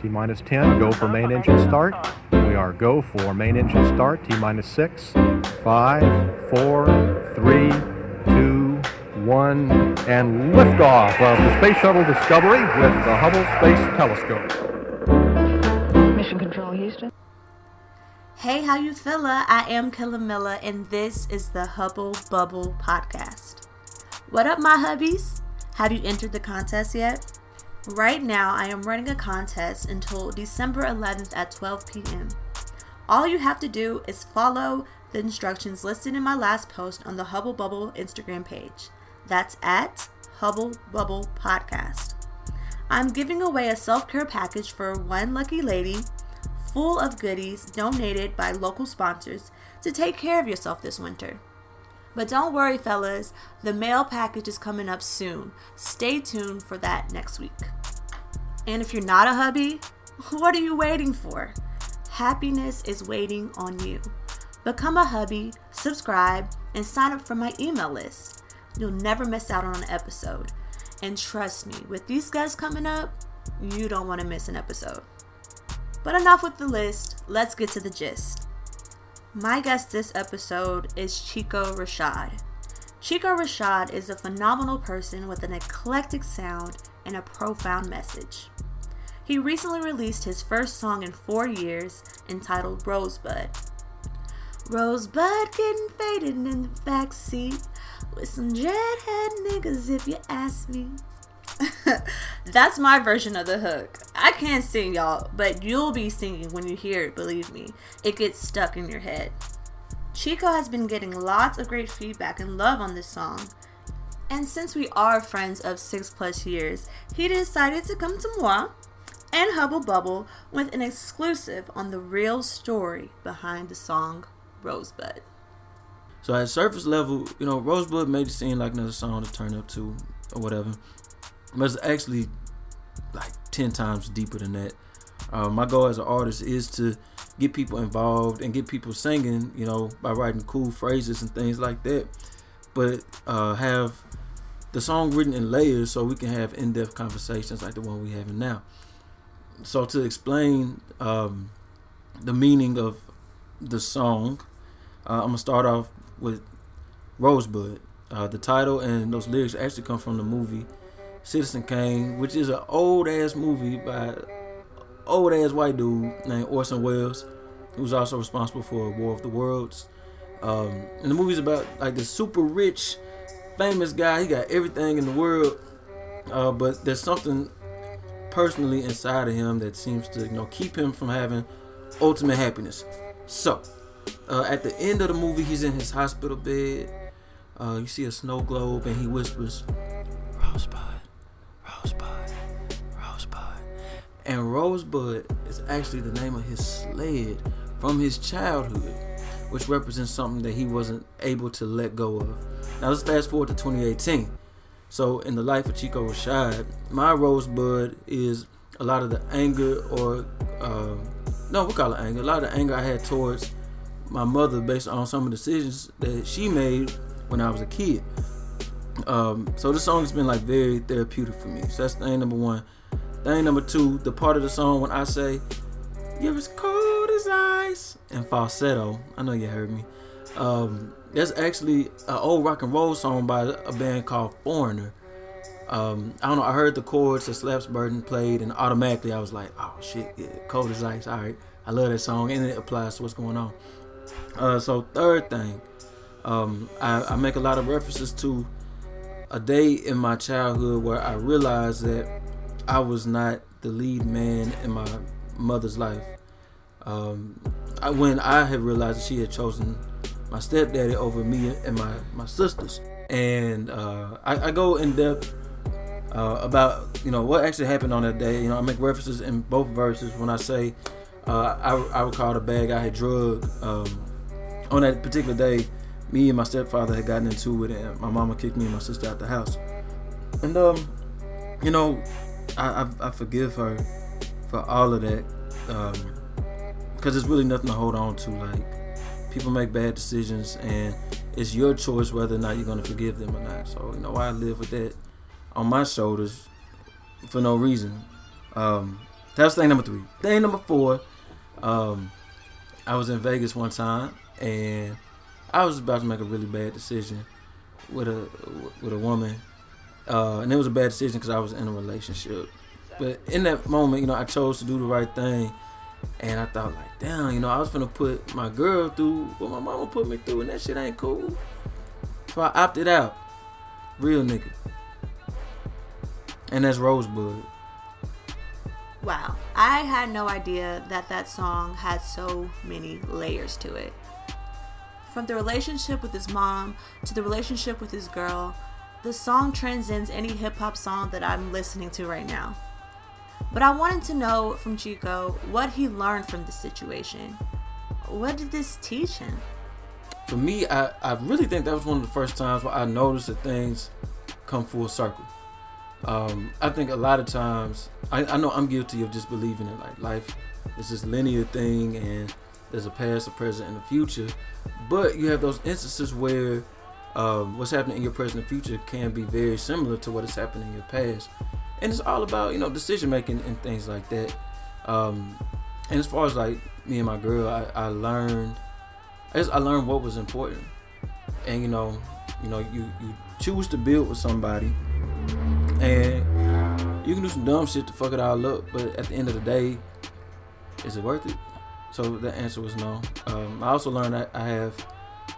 T minus 10, go for main engine start. We are go for main engine start, T minus 6, 5, 4, 3, 2, 1, and liftoff of the Space Shuttle Discovery with the Hubble Space Telescope. Mission Control, Houston. Hey, how you feela? I am Killamilla, and this is the Hubble Bubble Podcast. What up, my hubbies? Have you entered the contest yet? Right now, I am running a contest until December 11th at 12 p.m. All you have to do is follow the instructions listed in my last post on the Hubble Bubble Instagram page. That's at Hubble Bubble Podcast. I'm giving away a self care package for one lucky lady full of goodies donated by local sponsors to take care of yourself this winter. But don't worry, fellas, the mail package is coming up soon. Stay tuned for that next week. And if you're not a hubby, what are you waiting for? Happiness is waiting on you. Become a hubby, subscribe, and sign up for my email list. You'll never miss out on an episode. And trust me, with these guys coming up, you don't want to miss an episode. But enough with the list, let's get to the gist. My guest this episode is Chico Rashad. Chico Rashad is a phenomenal person with an eclectic sound and a profound message. He recently released his first song in four years entitled Rosebud. Rosebud getting faded in the backseat with some dreadhead niggas if you ask me. That's my version of the hook. I can't sing, y'all, but you'll be singing when you hear it, believe me. It gets stuck in your head. Chico has been getting lots of great feedback and love on this song. And since we are friends of six plus years, he decided to come to moi and Hubble Bubble with an exclusive on the real story behind the song Rosebud. So at surface level, you know, Rosebud made it seem like another song to turn up to or whatever. But it's actually like 10 times deeper than that. Uh, my goal as an artist is to get people involved and get people singing, you know, by writing cool phrases and things like that. But uh, have the song written in layers so we can have in-depth conversations like the one we're having now. So to explain um, the meaning of the song, uh, I'm gonna start off with Rosebud. Uh, the title and those lyrics actually come from the movie Citizen Kane, which is an old ass movie by old ass white dude named Orson Welles, who's also responsible for War of the Worlds. Um, and the movie's about like this super rich, famous guy. He got everything in the world, uh, but there's something personally inside of him that seems to you know keep him from having ultimate happiness. So, uh, at the end of the movie, he's in his hospital bed. Uh, you see a snow globe, and he whispers, "Rosebud, Rosebud, Rosebud." And Rosebud is actually the name of his sled from his childhood, which represents something that he wasn't able to let go of. Now let's fast forward to 2018. So in the life of Chico Rashad, my Rosebud is a lot of the anger or uh, no, we call it anger. A lot of the anger I had towards my mother based on some of the decisions that she made when I was a kid. Um, so this song has been like very therapeutic for me. So that's thing number one. Thing number two, the part of the song when I say, "You're as cold ice" in falsetto. I know you heard me. Um, that's actually an old rock and roll song by a band called Foreigner. Um, I don't know. I heard the chords that Slaps Burton played, and automatically I was like, "Oh shit, yeah, cold as ice." All right, I love that song, and it applies to what's going on. Uh, so third thing, um, I, I make a lot of references to a day in my childhood where I realized that I was not the lead man in my mother's life. Um, I, when I had realized that she had chosen my stepdaddy over me and my, my sisters. And uh, I, I, go in depth uh, about you know what actually happened on that day. You know, I make references in both verses when I say uh, I, I recall the bag I had drug um, on that particular day. Me and my stepfather had gotten into it, and my mama kicked me and my sister out the house. And um, you know, I, I, I forgive her for all of that because it's really nothing to hold on to. Like people make bad decisions, and it's your choice whether or not you're gonna forgive them or not. So you know, I live with that on my shoulders for no reason. Um, That was thing number three. Thing number four, um, I was in Vegas one time and I was about to make a really bad decision with a with a woman, uh, and it was a bad decision because I was in a relationship. But in that moment, you know, I chose to do the right thing, and I thought like, damn, you know, I was gonna put my girl through what my mama put me through, and that shit ain't cool. So I opted out. Real nigga. And that's Rosebud. Wow. I had no idea that that song had so many layers to it. From the relationship with his mom to the relationship with his girl, the song transcends any hip hop song that I'm listening to right now. But I wanted to know from Chico what he learned from the situation. What did this teach him? For me, I, I really think that was one of the first times where I noticed that things come full circle. Um, I think a lot of times, I, I know I'm guilty of just believing in like life is this linear thing and there's a past, a present, and a future. But you have those instances where um, what's happening in your present and future can be very similar to what has happened in your past. And it's all about, you know, decision making and things like that. Um, and as far as like me and my girl, I, I learned, just, I learned what was important. And you know, you know, you, you choose to build with somebody and you can do some dumb shit to fuck it all up, but at the end of the day, is it worth it? So the answer was no. Um, I also learned that I have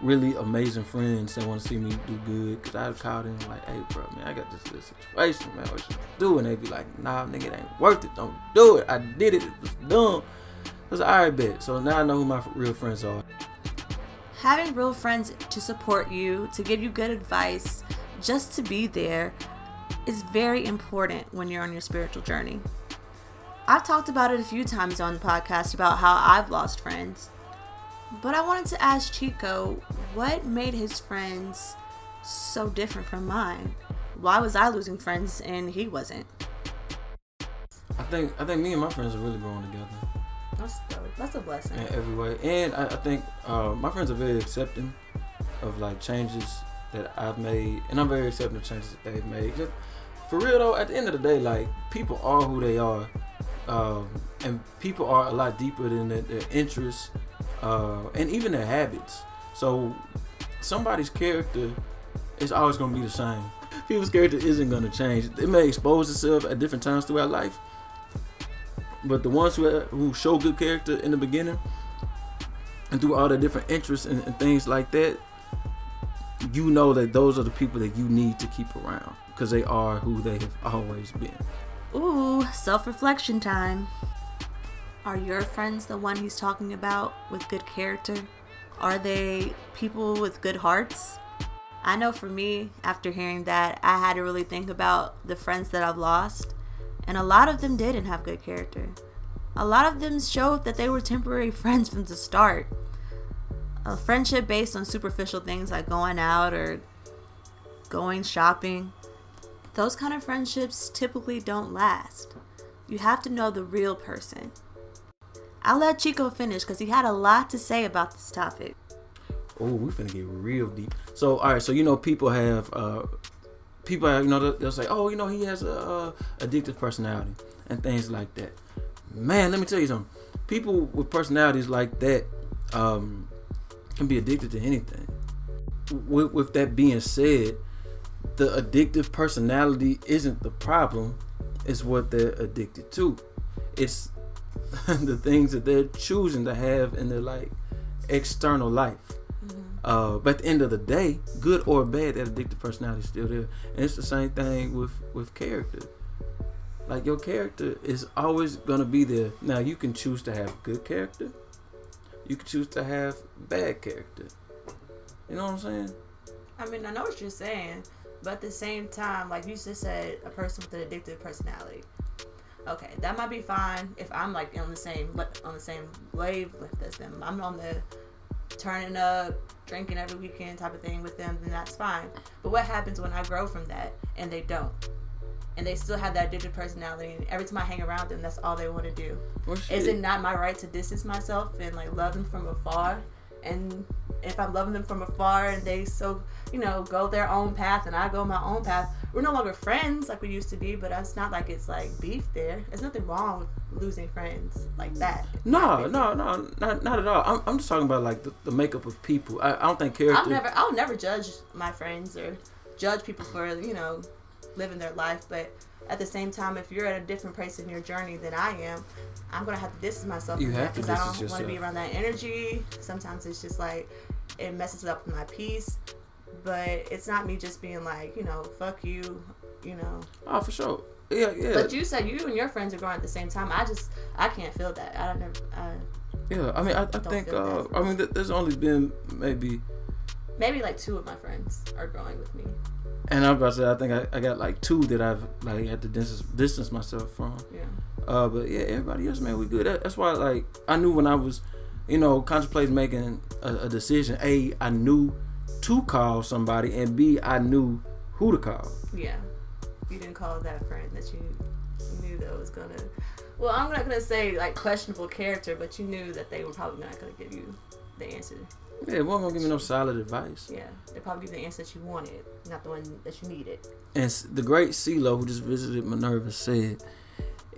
really amazing friends that want to see me do good. Cause I called in like, hey bro, man, I got this, this situation, man. What you doing? They be like, nah, nigga, it ain't worth it. Don't do it. I did it. It was dumb. I was alright, bet. So now I know who my real friends are. Having real friends to support you, to give you good advice, just to be there, is very important when you're on your spiritual journey. I've talked about it a few times on the podcast about how I've lost friends. But I wanted to ask Chico what made his friends so different from mine? Why was I losing friends and he wasn't? I think I think me and my friends are really growing together. That's dope. That's a blessing. In every way. And I, I think uh, my friends are very accepting of like changes that I've made and I'm very accepting of changes that they've made. Just, for real though, at the end of the day, like people are who they are, um, and people are a lot deeper than their, their interests uh, and even their habits. So somebody's character is always going to be the same. People's character isn't going to change. It may expose itself at different times throughout life, but the ones who who show good character in the beginning and through all the different interests and, and things like that, you know that those are the people that you need to keep around because they are who they have always been. Ooh, self reflection time. Are your friends the one he's talking about with good character? Are they people with good hearts? I know for me, after hearing that, I had to really think about the friends that I've lost, and a lot of them didn't have good character. A lot of them showed that they were temporary friends from the start. A friendship based on superficial things like going out or going shopping those kind of friendships typically don't last. You have to know the real person. I'll let Chico finish because he had a lot to say about this topic. Oh, we finna get real deep. So, all right. So you know, people have, uh, people have, you know, they'll say, oh, you know, he has a uh, addictive personality and things like that. Man, let me tell you something. People with personalities like that um, can be addicted to anything. With, with that being said, the addictive personality isn't the problem, it's what they're addicted to. It's the things that they're choosing to have in their like external life. Mm-hmm. Uh, but at the end of the day, good or bad, that addictive personality is still there, and it's the same thing with with character. Like your character is always gonna be there. Now you can choose to have good character, you can choose to have bad character. You know what I'm saying? I mean, I know what you're saying, but at the same time, like you just said, a person with an addictive personality. Okay, that might be fine if I'm like on the same on the same wave as them. I'm on the turning up, drinking every weekend type of thing with them, then that's fine. But what happens when I grow from that and they don't? And they still have that addictive personality, and every time I hang around them, that's all they want to do. Well, Is it not my right to distance myself and like love them from afar and if I'm loving them from afar and they so you know go their own path and I go my own path, we're no longer friends like we used to be, but it's not like it's like beef there. There's nothing wrong with losing friends like that. No, no, no, not, not at all. I'm, I'm just talking about like the, the makeup of people. I, I don't think character. I'll never, I'll never judge my friends or judge people for you know living their life, but at the same time, if you're at a different place in your journey than I am, I'm gonna have to distance myself You from have to because I don't want to be around that energy. Sometimes it's just like it messes up my peace, but it's not me just being like you know fuck you, you know. Oh, for sure. Yeah, yeah, But you said you and your friends are growing at the same time. I just I can't feel that. I don't never. I, yeah. I mean, I, I think. Uh. I mean, th- there's only been maybe, maybe like two of my friends are growing with me. and I'm about to say, I think I, I got like two that I've like had to distance distance myself from. Yeah. Uh, but yeah, everybody else, man, we good. That, that's why, like, I knew when I was, you know, contemplating making a, a decision. A, I knew to call somebody, and B, I knew who to call. Yeah. You didn't call that friend that you knew that was gonna. Well, I'm not gonna say like questionable character, but you knew that they were probably not gonna give you the answer. Yeah, it wasn't gonna give me no solid advice. Yeah, they probably give you the answer that you wanted, not the one that you needed. And the great CeeLo, who just visited Minerva, said,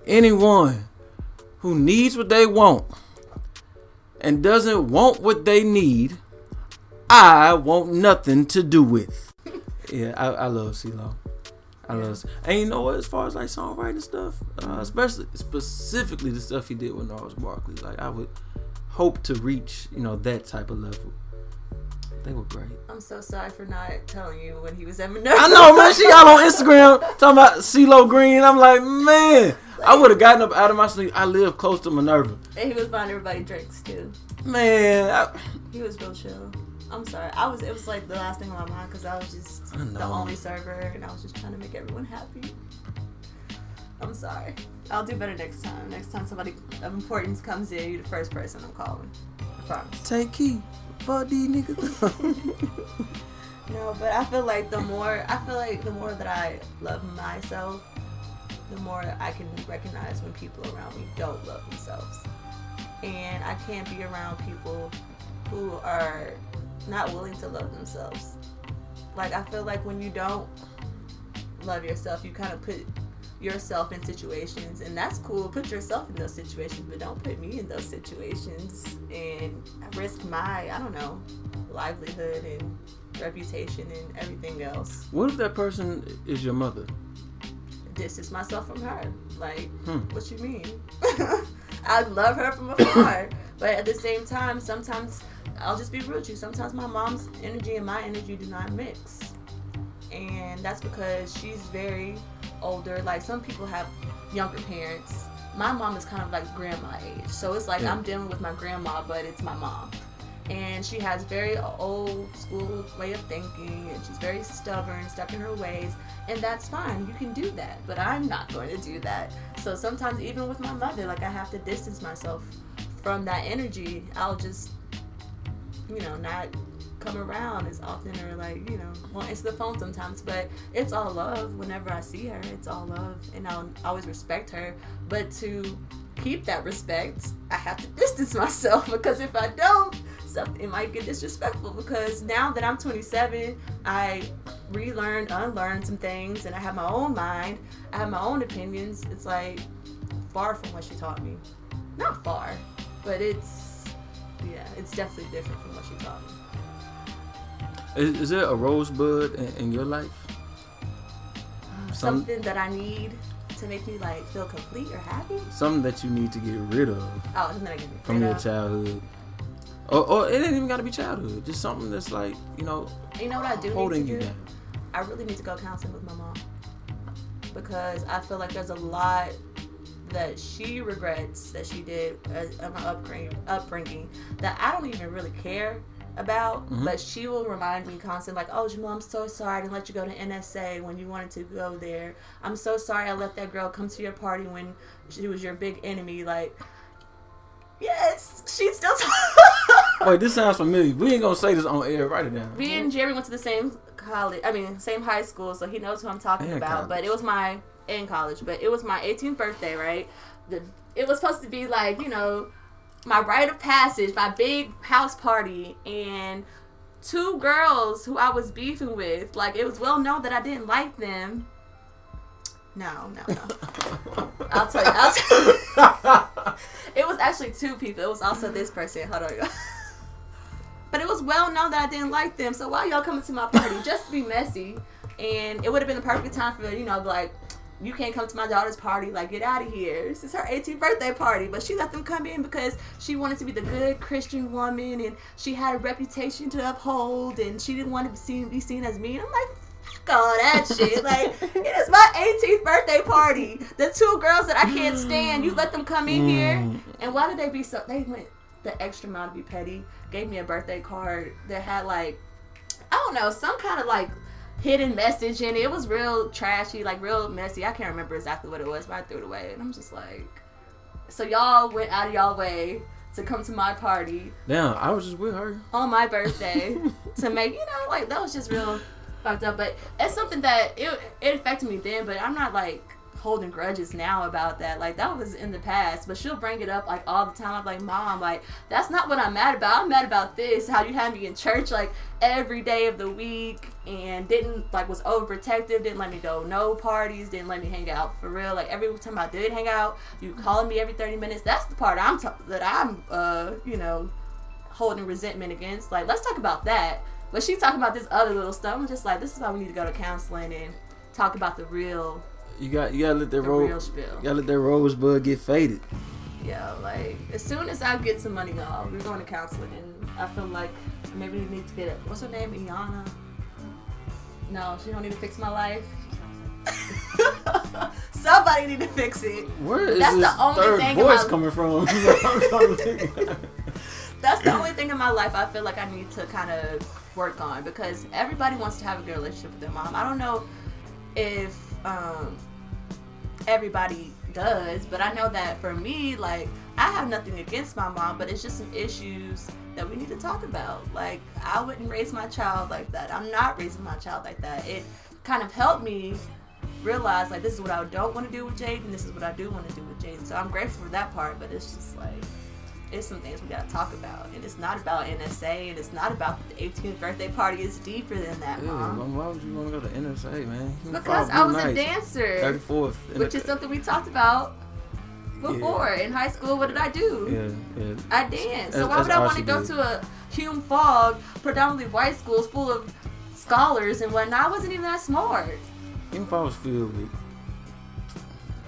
anyone who needs what they want and doesn't want what they need, I want nothing to do with. yeah, I, I love CeeLo. I love, C- and you know what? As far as like songwriting stuff, uh, especially specifically the stuff he did with Gnarls Barkley, like I would hope to reach, you know, that type of level. They were great. I'm so sorry for not telling you when he was at Minerva. I know, man. She got on Instagram talking about CeeLo Green. I'm like, man, I would have gotten up out of my sleep. I live close to Minerva. and he was buying everybody drinks too. Man, I, He was real chill. I'm sorry. I was. It was like the last thing on my mind because I was just the only server, and I was just trying to make everyone happy. I'm sorry. I'll do better next time. Next time somebody of importance comes in, you're the first person I'm calling. I promise. take key. Fuck these niggas. No, but I feel like the more I feel like the more that I love myself, the more I can recognize when people around me don't love themselves. And I can't be around people who are not willing to love themselves. Like I feel like when you don't love yourself, you kind of put yourself in situations and that's cool. Put yourself in those situations, but don't put me in those situations and risk my, I don't know, livelihood and reputation and everything else. what if that person is your mother? Distance myself from her. Like, Hmm. what you mean? I love her from afar, but at the same time, sometimes I'll just be real with you. Sometimes my mom's energy and my energy do not mix, and that's because she's very older. Like some people have younger parents. My mom is kind of like grandma age, so it's like Yeah. I'm dealing with my grandma, but it's my mom. And she has very old school way of thinking, and she's very stubborn, stuck in her ways, and that's fine. You can do that, but I'm not going to do that. So sometimes, even with my mother, like I have to distance myself from that energy. I'll just, you know, not come around as often or like, you know, well, it's the phone sometimes, but it's all love. Whenever I see her, it's all love, and I'll always respect her. But to keep that respect, I have to distance myself because if I don't, something might get disrespectful. Because now that I'm 27, I relearned, unlearned some things, and I have my own mind. I have my own opinions. It's like far from what she taught me. Not far, but it's yeah, it's definitely different from what she taught me. Is, is there a rosebud in, in your life? Some- Something that I need to make me like feel complete or happy. Something that you need to get rid of Oh, something that I can get from rid your childhood. Or, or it ain't even gotta be childhood. Just something that's like, you know, You know what I do holding need to you do? down. I really need to go counseling with my mom because I feel like there's a lot that she regrets that she did as, in my upbringing, upbringing that I don't even really care about. Mhm. But she will remind me constantly, like, "Oh, Jamal, I'm so sorry I didn't let you go to NSA when you wanted to go there. I'm so sorry I let that girl come to your party when she was your big enemy." Like, yes, she's still. Wait, this sounds familiar. We ain't gonna say this on air. Write it down. Me and Jerry went to the same college. I mean, same high school, so he knows who I'm talking And about. But it was my in college, but it was my 18th birthday, right? The it was supposed to be like you know my rite of passage, my big house party, and two girls who I was beefing with. Like it was well known that I didn't like them. No, no, no. I'll tell you. I'll tell you. it was actually two people. It was also this person. Hold on. but it was well known that I didn't like them. So why y'all coming to my party just to be messy? And it would have been the perfect time for you know like you can't come to my daughter's party. Like, get out of here. This is her 18th birthday party. But she let them come in because she wanted to be the good Christian woman and she had a reputation to uphold and she didn't want to be seen, be seen as mean. I'm like, fuck all that shit. Like, it is my 18th birthday party. The two girls that I can't stand, you let them come in here. Mm. And why did they be so, they went the extra mile to be petty. Gave me a birthday card that had like, I don't know, some kind of like hidden message in it. It was real trashy, like real messy. I can't remember exactly what it was, but I threw it away. And I'm just like, so y'all went out of y'all way to come to my party Damn, I was just with her. on my birthday to make, you know, like that was just real fucked up. But it's something that it, it affected me then, but I'm not like holding grudges now about that. Like that was in the past, but she'll bring it up like all the time. I'm like, Mom, like that's not what I'm mad about. I'm mad about this. How you had me in church like every day of the week and didn't like was overprotective. Didn't let me go no parties. Didn't let me hang out for real. Like every time I did hang out, you calling me every 30 minutes. That's the part I'm t- that I'm uh you know holding resentment against. Like let's talk about that. But she's talking about this other little stuff. I'm just like, this is why we need to go to counseling and talk about the real You got you gotta let that the rose you gotta let that rosebud get faded. Yeah, like as soon as I get some money, y'all, we're going to counseling, and I feel like maybe we need to get it. What's her name? Iyanla. No, she don't need to fix my life. Somebody need to fix it. Where is That's the this only third thing voice my- coming from? I'm trying to think. That's the only thing in my life I feel like I need to kind of work on because everybody wants to have a good relationship with their mom. I don't know if um, everybody does, but I know that for me, like, I have nothing against my mom, but it's just some issues that we need to talk about. Like, I wouldn't raise my child like that. I'm not raising my child like that. It kind of helped me realize, like, this is what I don't want to do with Jaden, this is what I do want to do with Jaden. So I'm grateful for that part, but it's just like, it's some things we gotta talk about, and it's not about NSA, and it's not about the 18th birthday party. It's deeper than that, Ew, mom. Mom, why would you want to go to NSA, man? You Because I was a dancer, 34th. which is something we talked about before in high school. What did I do? Yeah, yeah. I danced. So why would I want to go did. to a Hume Fogg, predominantly white schools full of scholars and whatnot? I wasn't even that smart. Hume I was filled with,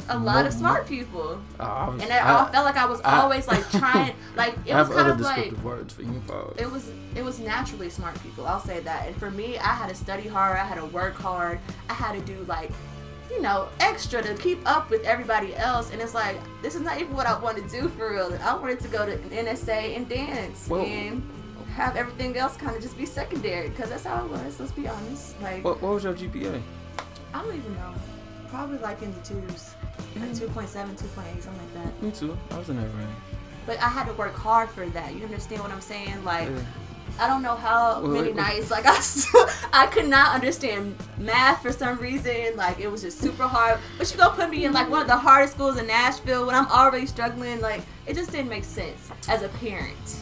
A lot Mo- of smart people, uh, was, and I, I, I felt like I was I- always like trying. Like it was kind of like descriptive words for Hume Fogg. it was it was naturally smart people i'll say that. And for me i had to study hard i had to work hard i had to do like you know extra to keep up with everybody else. And it's like this is not even what i want to do for real. I wanted to go to nsa and dance Well- and have everything else kind of just be secondary because that's how it was let's be honest. Like What, what was your GPA? i don't even know. Probably like in the twos like mm-hmm. 2.7 2.8 something like that Me too. I was in that range. but i had to work hard for that you understand what i'm saying like Yeah. I don't know how Wait, many wait, wait. nights like I still, I could not understand math for some reason. Like it was just super hard. But you gonna put me in like one of the hardest schools in Nashville when I'm already struggling. Like it just didn't make sense as a parent.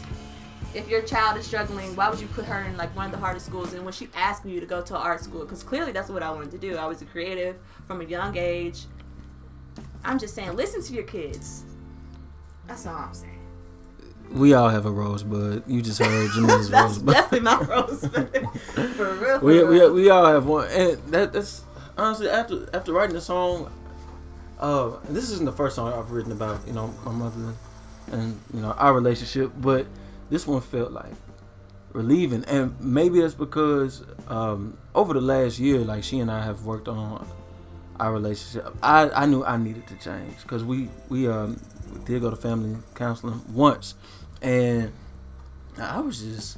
If your child is struggling, why would you put her in like one of the hardest schools? And when she asked you to go to an art school, because clearly that's what I wanted to do. I was a creative from a young age. I'm just saying, listen to your kids. That's all I'm saying. We all have a rosebud. You just heard Jamila's That's rosebud. definitely my rosebud. for real. For we, real. we, we all have one, and that that's honestly after after writing the song. Uh, this isn't the first song I've written about you know my mother and you know our relationship, but this one felt like relieving, and maybe that's because um, over the last year, like she and I have worked on our relationship. I, I knew I needed to change because we we um we did go to family counseling once, and I was just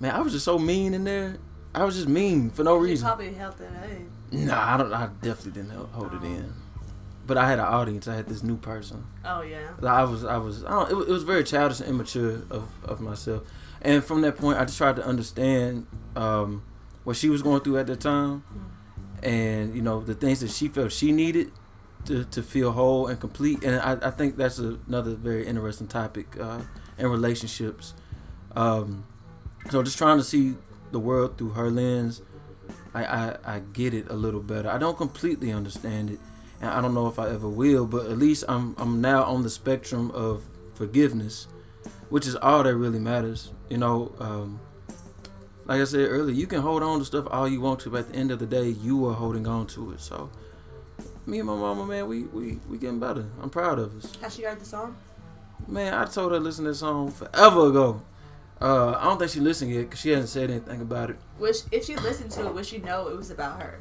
man, I was just so mean in there. I was just mean for no You reason. probably helped it. Hey. Nah, I don't. I definitely didn't hold it in. But I had an audience. I had this new person. Oh yeah. I was. I was. I don't, it, was- it was very childish and immature of, of myself. And from that point, I just tried to understand um, what she was going through at that time, and you know the things that she felt she needed to, to feel whole and complete. And I, I think that's another very interesting topic uh, in relationships. Um, so just trying to see the world through her lens, I, I I get it a little better. I don't completely understand it, and I don't know if I ever will. But at least I'm I'm now on the spectrum of forgiveness, which is all that really matters. You know, um, like I said earlier, you can hold on to stuff all you want to, but at the end of the day, you are holding on to it. So, me and my mama, man, we we we getting better. I'm proud of us. Has she heard the song? Man, I told her to listen to this song forever ago. Uh, I don't think she listened yet because she hasn't said anything about it. Which, if she listened to it, would she know it was about her,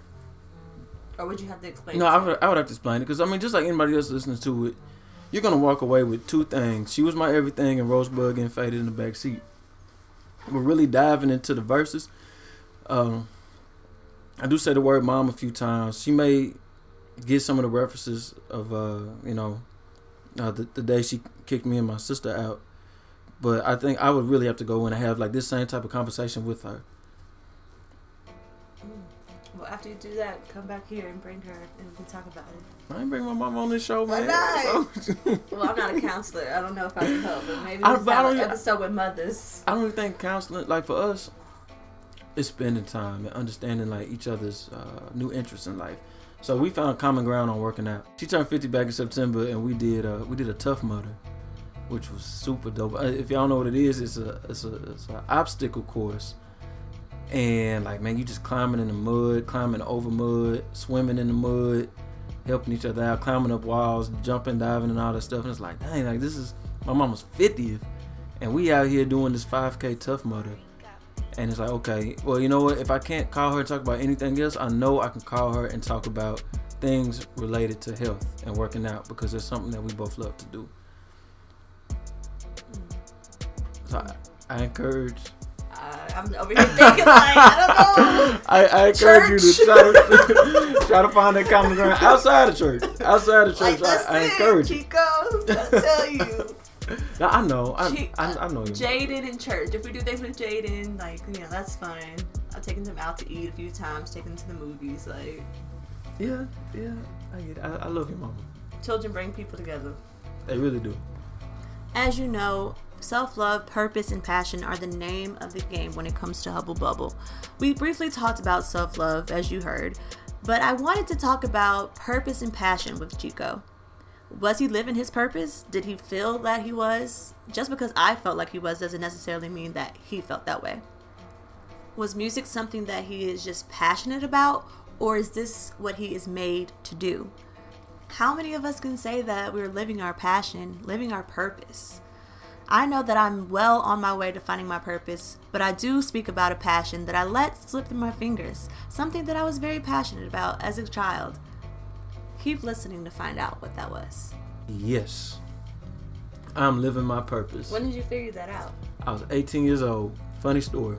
or would you have to explain? No, I would, I would have to explain it because I mean, just like anybody else listening to it, you're gonna walk away with two things. She was my everything, and Rosebud getting faded in the back seat. We're really diving into the verses. Um, I do say the word "mom" a few times. She may get some of the references of, uh, you know, uh, the, the day she kicked me and my sister out. But I think I would really have to go in and have like this same type of conversation with her. Well, after you do that, come back here and bring her, and we can talk about it. I ain't bring my mom on this show, Why man. not? So- Well, I'm not a counselor. I don't know if I can help, but maybe I- we but I have an episode with mothers. I don't even think counseling, like for us, is spending time and understanding like each other's uh, new interests in life. So we found common ground on working out. She turned 50 back in September, and we did uh, we did a tough mudder, which was super dope. Uh, If y'all know what it is, it's a it's a it's an obstacle course, and like man, you just climbing in the mud, climbing over mud, swimming in the mud, helping each other out, climbing up walls, jumping, diving, and all that stuff. And it's like, dang, like this is my mama's 50th, and we out here doing this 5K tough mudder. And it's like, okay, well, you know what? If I can't call her and talk about anything else, I know I can call her and talk about things related to health and working out because it's something that we both love to do. So I, I encourage, I'm over here thinking like I don't know. I, I encourage you to try to try to find that common ground outside of church. Outside of church, that's I, I it, encourage you. Chico. I tell you, Now, I know, I, I, I know you. Jaden in church. If we do things with Jaden, like you know, that's fine. I've taken them out to eat a few times, taken them to the movies. Like Yeah, yeah, I get it. I, I love your mama. children bring people together. They really do. As you know, self love, purpose, and passion are the name of the game when it comes to Hubble Bubble. We briefly talked about self love, as you heard, but I wanted to talk about purpose and passion with Chico. Was he living his purpose? Did he feel that he was? Just because I felt like he was doesn't necessarily mean that he felt that way. Was music something that he is just passionate about, or is this what he is made to do? How many of us can say that we're living our passion, living our purpose? I know that I'm well on my way to finding my purpose, but I do speak about a passion that I let slip through my fingers, something that I was very passionate about as a child. Keep listening to find out what that was. Yes, I'm living my purpose. When did you figure that out? I was 18 years old. Funny story.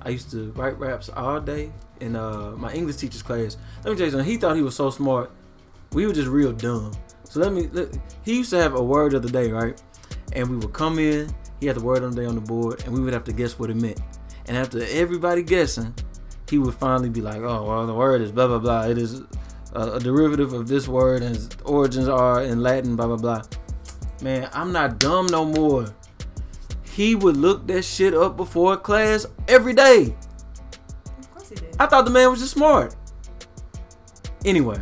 I used to write raps all day in uh, my English teacher's class. Let me tell you something. He thought he was so smart. We were just real dumb. So let me. Let, he used to have a word of the day, right? And we would come in. He had the word on the day on the board, and we would have to guess what it meant. And after everybody guessing, he would finally be like, "Oh, well, the word is blah blah blah. It is a, a derivative of this word, and its origins are in Latin, blah blah blah." Man, I'm not dumb no more he would look that shit up before class every day. Of course he did. I thought the man was just smart. Anyway,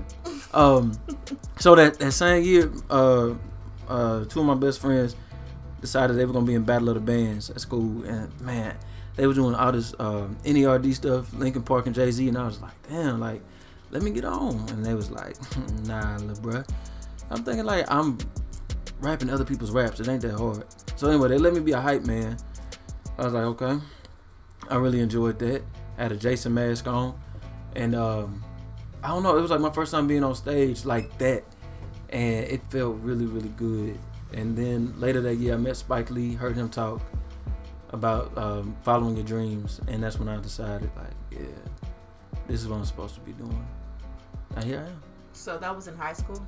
um, so that that same year, uh, uh, two of my best friends decided they were gonna be in Battle of the Bands at school, and man, they were doing all this um, NERD stuff, Linkin Park and Jay Z, and I was like, damn, like, let me get on, and they was like, nah, little bruh. I'm thinking like I'm rapping other people's raps. It ain't that hard. So anyway, they let me be a hype man. I was like, okay. I really enjoyed that. I had a Jason mask on, and um, I don't know. It was like my first time being on stage like that, and it felt really, really good. And then later that year, I met Spike Lee, heard him talk about um, following your dreams, and that's when I decided, like, yeah, this is what I'm supposed to be doing. And here I am. So that was in high school.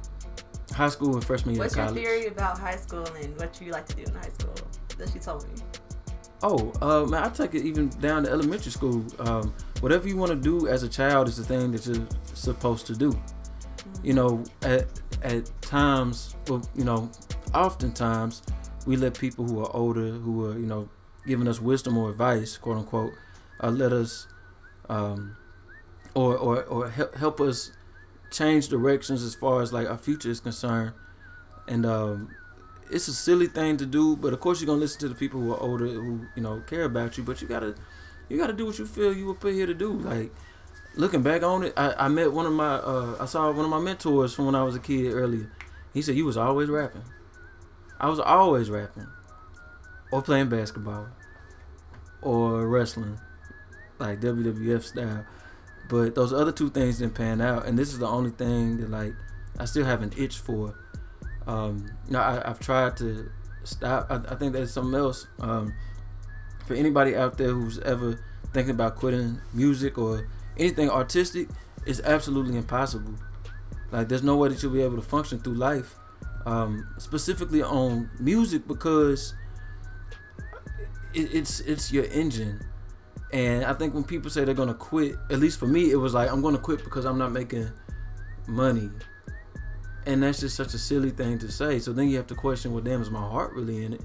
High school and freshman year What's your college. theory about high school and what you like to do in high school? That she told me. Oh, uh, man, I take it even down to elementary school. Um, whatever you want to do as a child is the thing that you're supposed to do. You know, at at times, well, you know, oftentimes we let people who are older, who are you know giving us wisdom or advice, quote unquote, uh, let us, um, or or or help help us change directions as far as like our future is concerned. And um, it's a silly thing to do, but of course you're gonna listen to the people who are older who you know care about you. But you gotta you gotta do what you feel you were put here to do. Like looking back on it, I, I met one of my uh, I saw one of my mentors from when I was a kid earlier. He said you was always rapping. I was always rapping, or playing basketball, or wrestling, like WWF style. But those other two things didn't pan out, and this is the only thing that like I still have an itch for. Um, know, I, have tried to stop. I, I think there's something else. Um, for anybody out there who's ever thinking about quitting music or anything artistic, it's absolutely impossible. Like, there's no way that you'll be able to function through life, um, specifically on music, because it, it's it's your engine. And I think when people say they're gonna quit, at least for me, it was like I'm gonna quit because I'm not making money and that's just such a silly thing to say. So then you have to question, well, damn, is my heart really in it?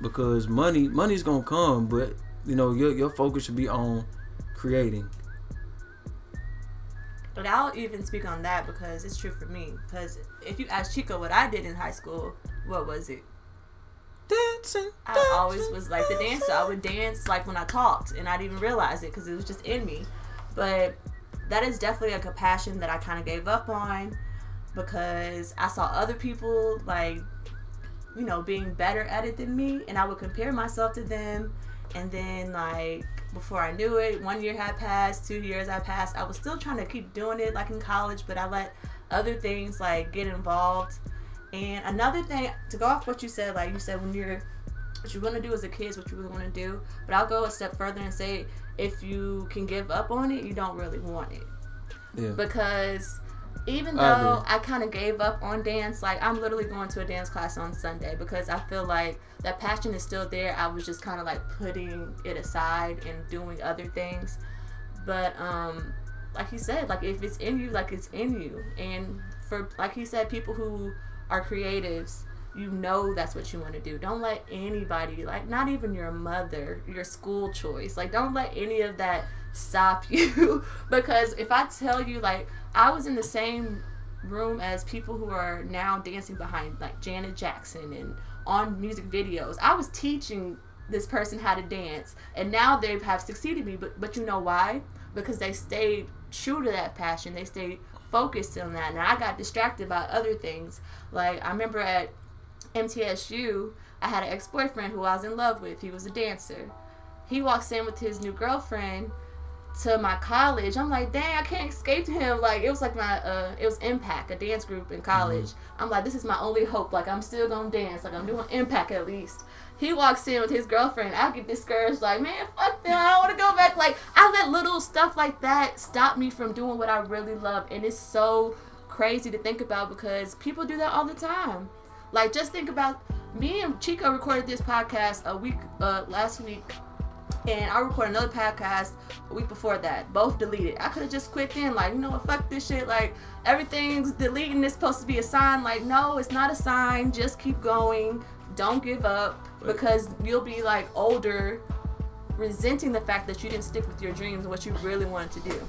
Because money, money's gonna come, but you know, your your focus should be on creating. But I'll even speak on that because it's true for me. Because if you ask Chico what I did in high school, what was it? Dancing. I always was like the dancer. I would dance like when I talked, and I didn't even realize it because it was just in me. But that is definitely like a passion that I kind of gave up on because I saw other people like you know being better at it than me and I would compare myself to them and then like before I knew it one year had passed two years had passed I was still trying to keep doing it like in college but I let other things like get involved and another thing to go off what you said like you said when you're what you want to do as a kid is what you really want to do but I'll go a step further and say if you can give up on it you don't really want it yeah. because even though I, I kind of gave up on dance, like I'm literally going to a dance class on Sunday because I feel like that passion is still there. I was just kind of like putting it aside and doing other things. But um like you said, like if it's in you, like it's in you. And for like you said, people who are creatives, you know that's what you want to do. Don't let anybody, like not even your mother, your school choice, like don't let any of that stop you because if I tell you like I was in the same room as people who are now dancing behind like Janet Jackson and on music videos. I was teaching this person how to dance and now they have succeeded me but but you know why? Because they stayed true to that passion. They stayed focused on that and I got distracted by other things. Like I remember at MTSU, I had an ex-boyfriend who I was in love with. He was a dancer. He walks in with his new girlfriend to my college, I'm like, dang, I can't escape to him. Like it was like my uh it was Impact, a dance group in college. Mm-hmm. I'm like, this is my only hope. Like I'm still gonna dance. Like I'm doing Impact at least. He walks in with his girlfriend. I get discouraged, like, man, fuck them. I don't wanna go back. Like I let little stuff like that stop me from doing what I really love. And it's so crazy to think about because people do that all the time. Like just think about me and Chico recorded this podcast a week uh last week and I recorded another podcast a week before that. Both deleted. I could have just quit then, like, you know what, fuck this shit. Like, everything's deleting is supposed to be a sign. Like, no, it's not a sign. Just keep going. Don't give up because you'll be like older, resenting the fact that you didn't stick with your dreams and what you really wanted to do.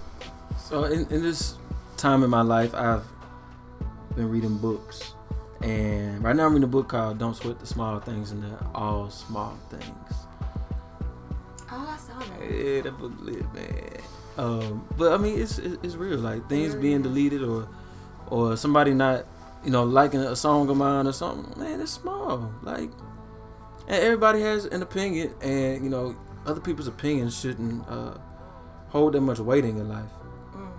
So, in, in this time in my life, I've been reading books. And right now, I'm reading a book called Don't Sweat the Small Things and the All Small Things Oh, I saw that. Yeah, that book lit, man. Um, but I mean, it's it's real. Like things being deleted or or somebody not, you know, liking a song of mine or something. Man, it's small. Like, and everybody has an opinion, and you know, other people's opinions shouldn't uh, hold that much weight in your life. Mm.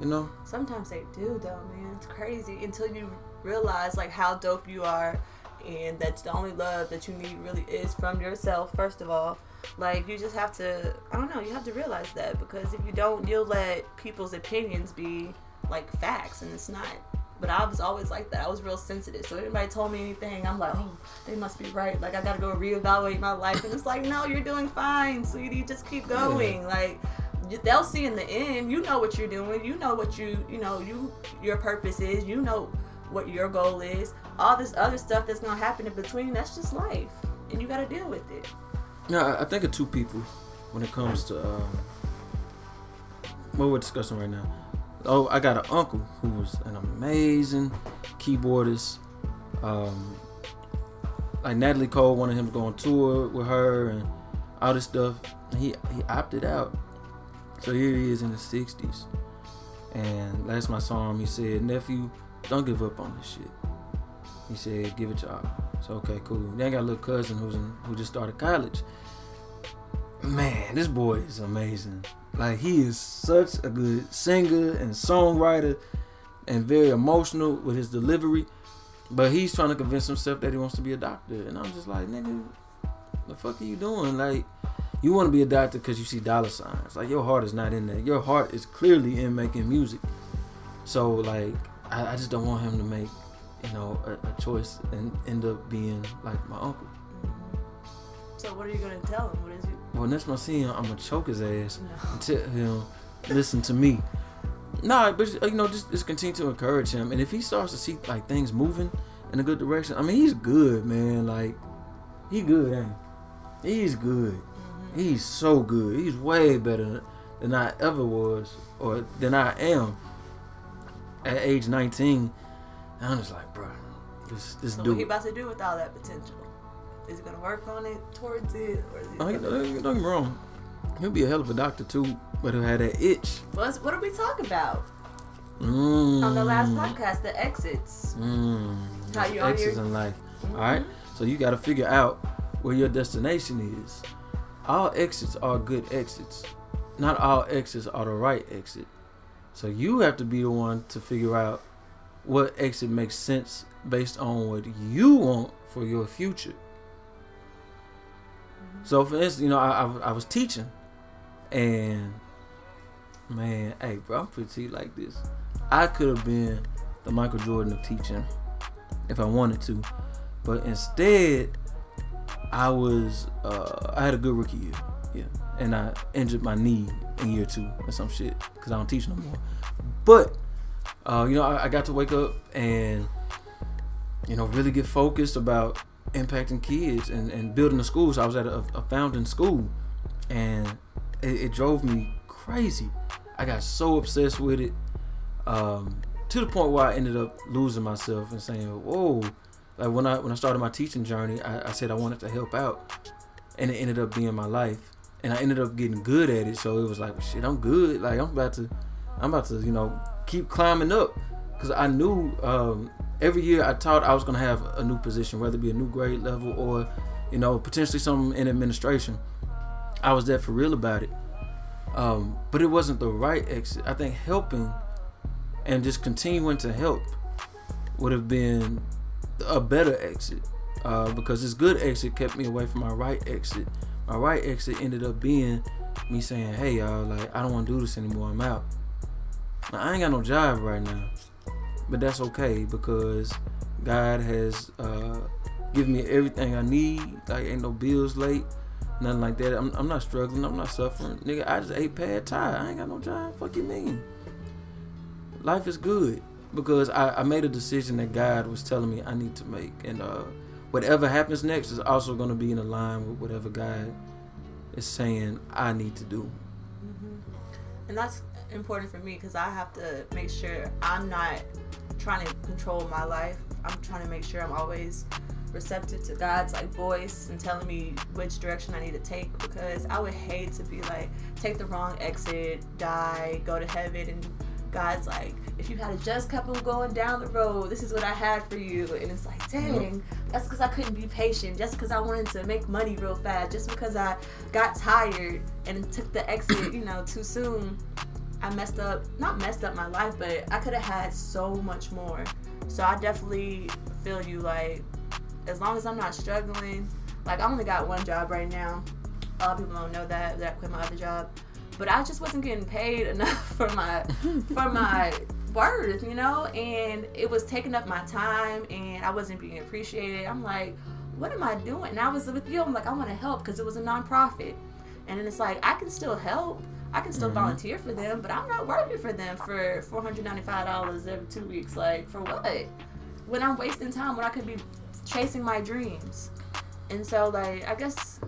You know. Sometimes they do, though, man. It's crazy until you realize like how dope you are, and that's the only love that you need really is from yourself. First of all like you just have to I don't know, you have to realize that because if you don't you'll let people's opinions be like facts and it's not. But I was always like that. I was real sensitive. So anybody told me anything, I'm like, oh, they must be right. Like I gotta go reevaluate my life. And it's like, no, you're doing fine, sweetie. Just keep going. Yeah. Like they'll see in the end. You know what you're doing. You know what you you know you your purpose is. You know what your goal is. All this other stuff that's gonna happen in between. That's just life, and you gotta deal with it. Yeah, I think of two people. when it comes to uh, what we're discussing right now. Oh, I got an uncle who was an amazing keyboardist. Um, like Natalie Cole wanted him to go on tour with her and all this stuff. He he opted out. So here he is in the 60s. And last my him, he said, Nephew, don't give up on this shit. He said, give it y'all. So okay, cool. Then I got a little cousin who's in, who just started college. Man, this boy is amazing. Like he is such a good singer and songwriter and very emotional with his delivery. But he's trying to convince himself that he wants to be a doctor. And I'm just like, nigga, what the fuck are you doing? Like, you want to be a doctor because you see dollar signs. Like, your heart is not in there. Your heart is clearly in making music. So, like, I, I just don't want him to make, you know, a, a choice and end up being like my uncle. So what are you gonna tell him? What is it? Well, next time I see him, I'm gonna choke his ass No. and tell him, listen to me. Nah, but you know, just, just continue to encourage him. And if he starts to see like things moving in a good direction, I mean, he's good, man. Like, he good, ain't he? He's good. Mm-hmm. He's so good. He's way better than I ever was, or than I am at age 19. And I'm just like, bro, this this So what dude. he about to do with all that potential? Is he gonna work on it towards it, or is he? Oh, he- gonna- don't get me wrong. He'll be a hell of a doctor too, but he'll have that itch. What's, what are we talking about Mm. on the last podcast? The exits. Mm. How you exits your- in life. All right. So you got to figure out where your destination is. All exits are good exits. Not all exits are the right exit. So you have to be the one to figure out what exit makes sense based on what you want for your future. So for instance, you know, I, I, I was teaching, and man, hey, bro, I'm pretty like this. I could have been the Michael Jordan of teaching if I wanted to, but instead, I was uh, I had a good rookie year, yeah, and I injured my knee in year two or some shit because I don't teach no more. But uh, you know, I, I got to wake up and you know really get focused about impacting kids and, and building a school. So I was at a, a founding school, and it, it drove me crazy. I got so obsessed with it um, to the point where I ended up losing myself and saying, "Whoa!" Like when I when I started my teaching journey, I, I said I wanted to help out, and it ended up being my life. And I ended up getting good at it, so it was like, "Shit, I'm good." Like I'm about to, I'm about to, you know, keep climbing up, because I knew um, every year I taught I was gonna have a new position, whether it be a new grade level or, you know, potentially something in administration. I was that for real about it. Um, but it wasn't the right exit. I think helping and just continuing to help would have been a better exit uh, because this good exit kept me away from my right exit. My right exit ended up being me saying, "Hey y'all, like I don't want to do this anymore. I'm out." I ain't got no job right now, but that's okay because God has uh, given me everything I need. Like ain't no bills late, nothing like that. I'm, I'm not struggling. I'm not suffering, nigga. I just ate pad thai. I ain't got no job. Fuck you mean? Life is good because I, I made a decision that God was telling me I need to make, and uh, whatever happens next is also going to be in line with whatever God is saying I need to do. And that's important for me because I have to make sure I'm not trying to control my life. I'm trying to make sure I'm always receptive to God's like voice and telling me which direction I need to take because I would hate to be like take the wrong exit, die, go to heaven and God's like, if you had a just on going down the road, this is what I had for you. And it's like, dang, that's because I couldn't be patient. Just because I wanted to make money real fast. Just because I got tired and took the exit, you know, too soon. I messed up, not messed up my life, but I could have had so much more. So I definitely feel you like, as long as I'm not struggling, like I only got one job right now. A lot of people don't know that that I quit my other job, but I just wasn't getting paid enough for my for my worth, you know, and it was taking up my time, and I wasn't being appreciated. I'm like, what am I doing? And I was with you. I'm like, I want to help because it was a nonprofit, and then it's like I can still help. I can still mm-hmm. volunteer for them, but I'm not working for them for $495 every two weeks. Like, for what? When I'm wasting time when I could be chasing my dreams. And so, like, I guess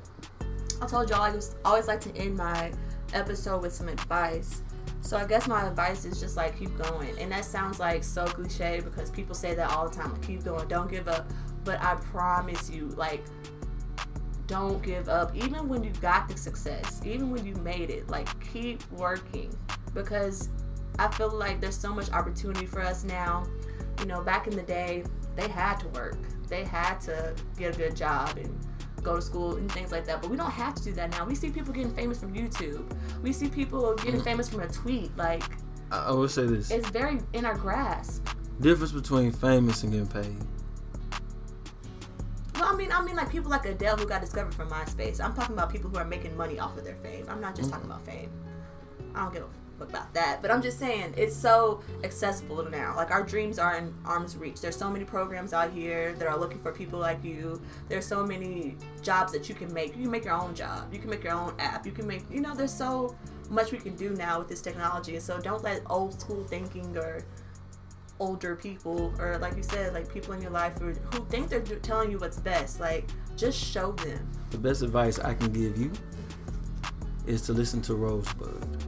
I told y'all I was always like to end my episode with some advice. So I guess my advice is just like keep going. And that sounds like so cliche because people say that all the time. Like, keep going, don't give up. But I promise you, like don't give up even when you got the success even when you made it like keep working because i feel like there's so much opportunity for us now you know back in the day they had to work they had to get a good job and go to school and things like that but we don't have to do that now. We see people getting famous from youtube. We see people getting mm. famous from a tweet like I, I would say this. it's very in our grasp. Difference between famous and getting paid. Well, I mean, I mean, like people like Adele who got discovered from MySpace. I'm talking about people who are making money off of their fame. I'm not just mm. talking about fame. I don't give a about that. But I'm just saying it's so accessible now. Like our dreams are in arm's reach. There's so many programs out here that are looking for people like you. There's so many jobs that you can make. You can make your own job. You can make your own app. You can make. You know, there's so much we can do now with this technology. And so don't let old school thinking or older people or like you said like people in your life who, who think they're telling you what's best like just show them the best advice i can give you is to listen to rosebud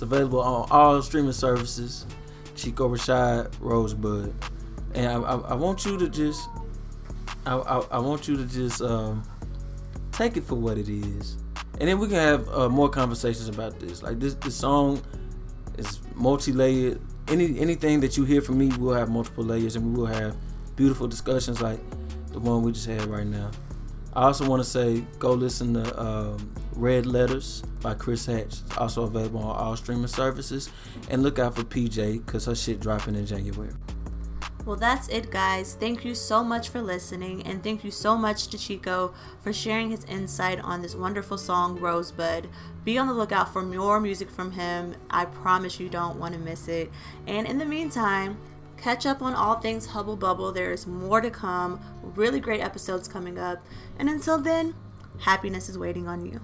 it's available on all streaming services. Chico rashad rosebud. And i, I, I want you to just I, I, I, want you to just um, take it for what it is. And then we can have uh, more conversations about this. Like this this song is multi-layered. Any anything that you hear from me will have multiple layers and we will have beautiful discussions like the one we just had right now. I also want to say go listen to um, Red Letters by Chris Hatch. It's also available on all streaming services. And look out for PJ because her shit dropping in January. Well, that's it, guys. Thank you so much for listening, and thank you so much to Chico for sharing his insight on this wonderful song, Rosebud. Be on the lookout for more music from him. I promise you don't want to miss it. And in the meantime, catch up on all things Hubble Bubble. There's more to come, really great episodes coming up. And until then, happiness is waiting on you.